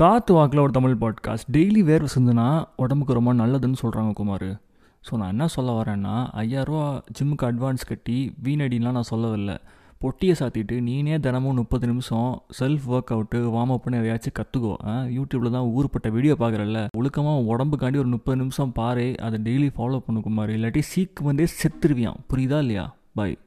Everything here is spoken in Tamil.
காற்று வாக்கில் ஒரு தமிழ் பாட்காஸ்ட் டெய்லி வேர்வை சிந்துனா உடம்புக்கு ரொம்ப நல்லதுன்னு சொல்கிறாங்க குமார். ஸோ நான் என்ன சொல்ல வரேன்னா ஐயாயிரரூவா ஜிம்முக்கு அட்வான்ஸ் கட்டி வீணடின்லாம் நான் சொல்லவில்லை. பொட்டியை சாத்திட்டு நீனே தினமும் முப்பது நிமிஷம் செல்ஃப் ஒர்க் அவுட்டு வார்ம் அப்னு எதையாச்சும் கற்றுக்கோ யூடியூப்பில் தான் ஊருப்பட்ட வீடியோ பார்க்குறல்ல. ஒழுக்கமாக உடம்புக்காண்டி ஒரு முப்பது நிமிஷம் பாரு அதை டெய்லி ஃபாலோ பண்ணு குமார். இல்லாட்டி சீக்கு வந்தே செத்துருவியான் புரியுதா இல்லையா? பாய்